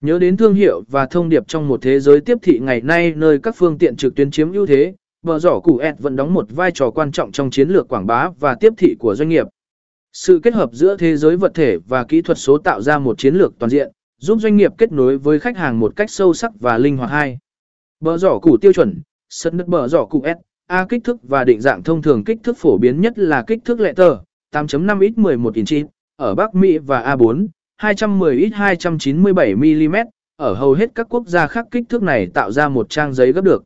Nhớ đến thương hiệu và thông điệp trong một thế giới tiếp thị ngày nay nơi các phương tiện trực tuyến chiếm ưu thế, bờ giỏ củ ẹt vẫn đóng một vai trò quan trọng trong chiến lược quảng bá và tiếp thị của doanh nghiệp. Sự kết hợp giữa thế giới vật thể và kỹ thuật số tạo ra một chiến lược toàn diện, giúp doanh nghiệp kết nối với khách hàng một cách sâu sắc và linh hoạt hai. Bờ giỏ củ tiêu chuẩn, sân đất bờ giỏ củ S, A kích thước và định dạng thông thường kích thước phổ biến nhất là kích thước lệ tờ, 8.5 x 11 inch, ở Bắc Mỹ và A4, 210 x 297 mm, ở hầu hết các quốc gia khác kích thước này tạo ra một trang giấy gấp được.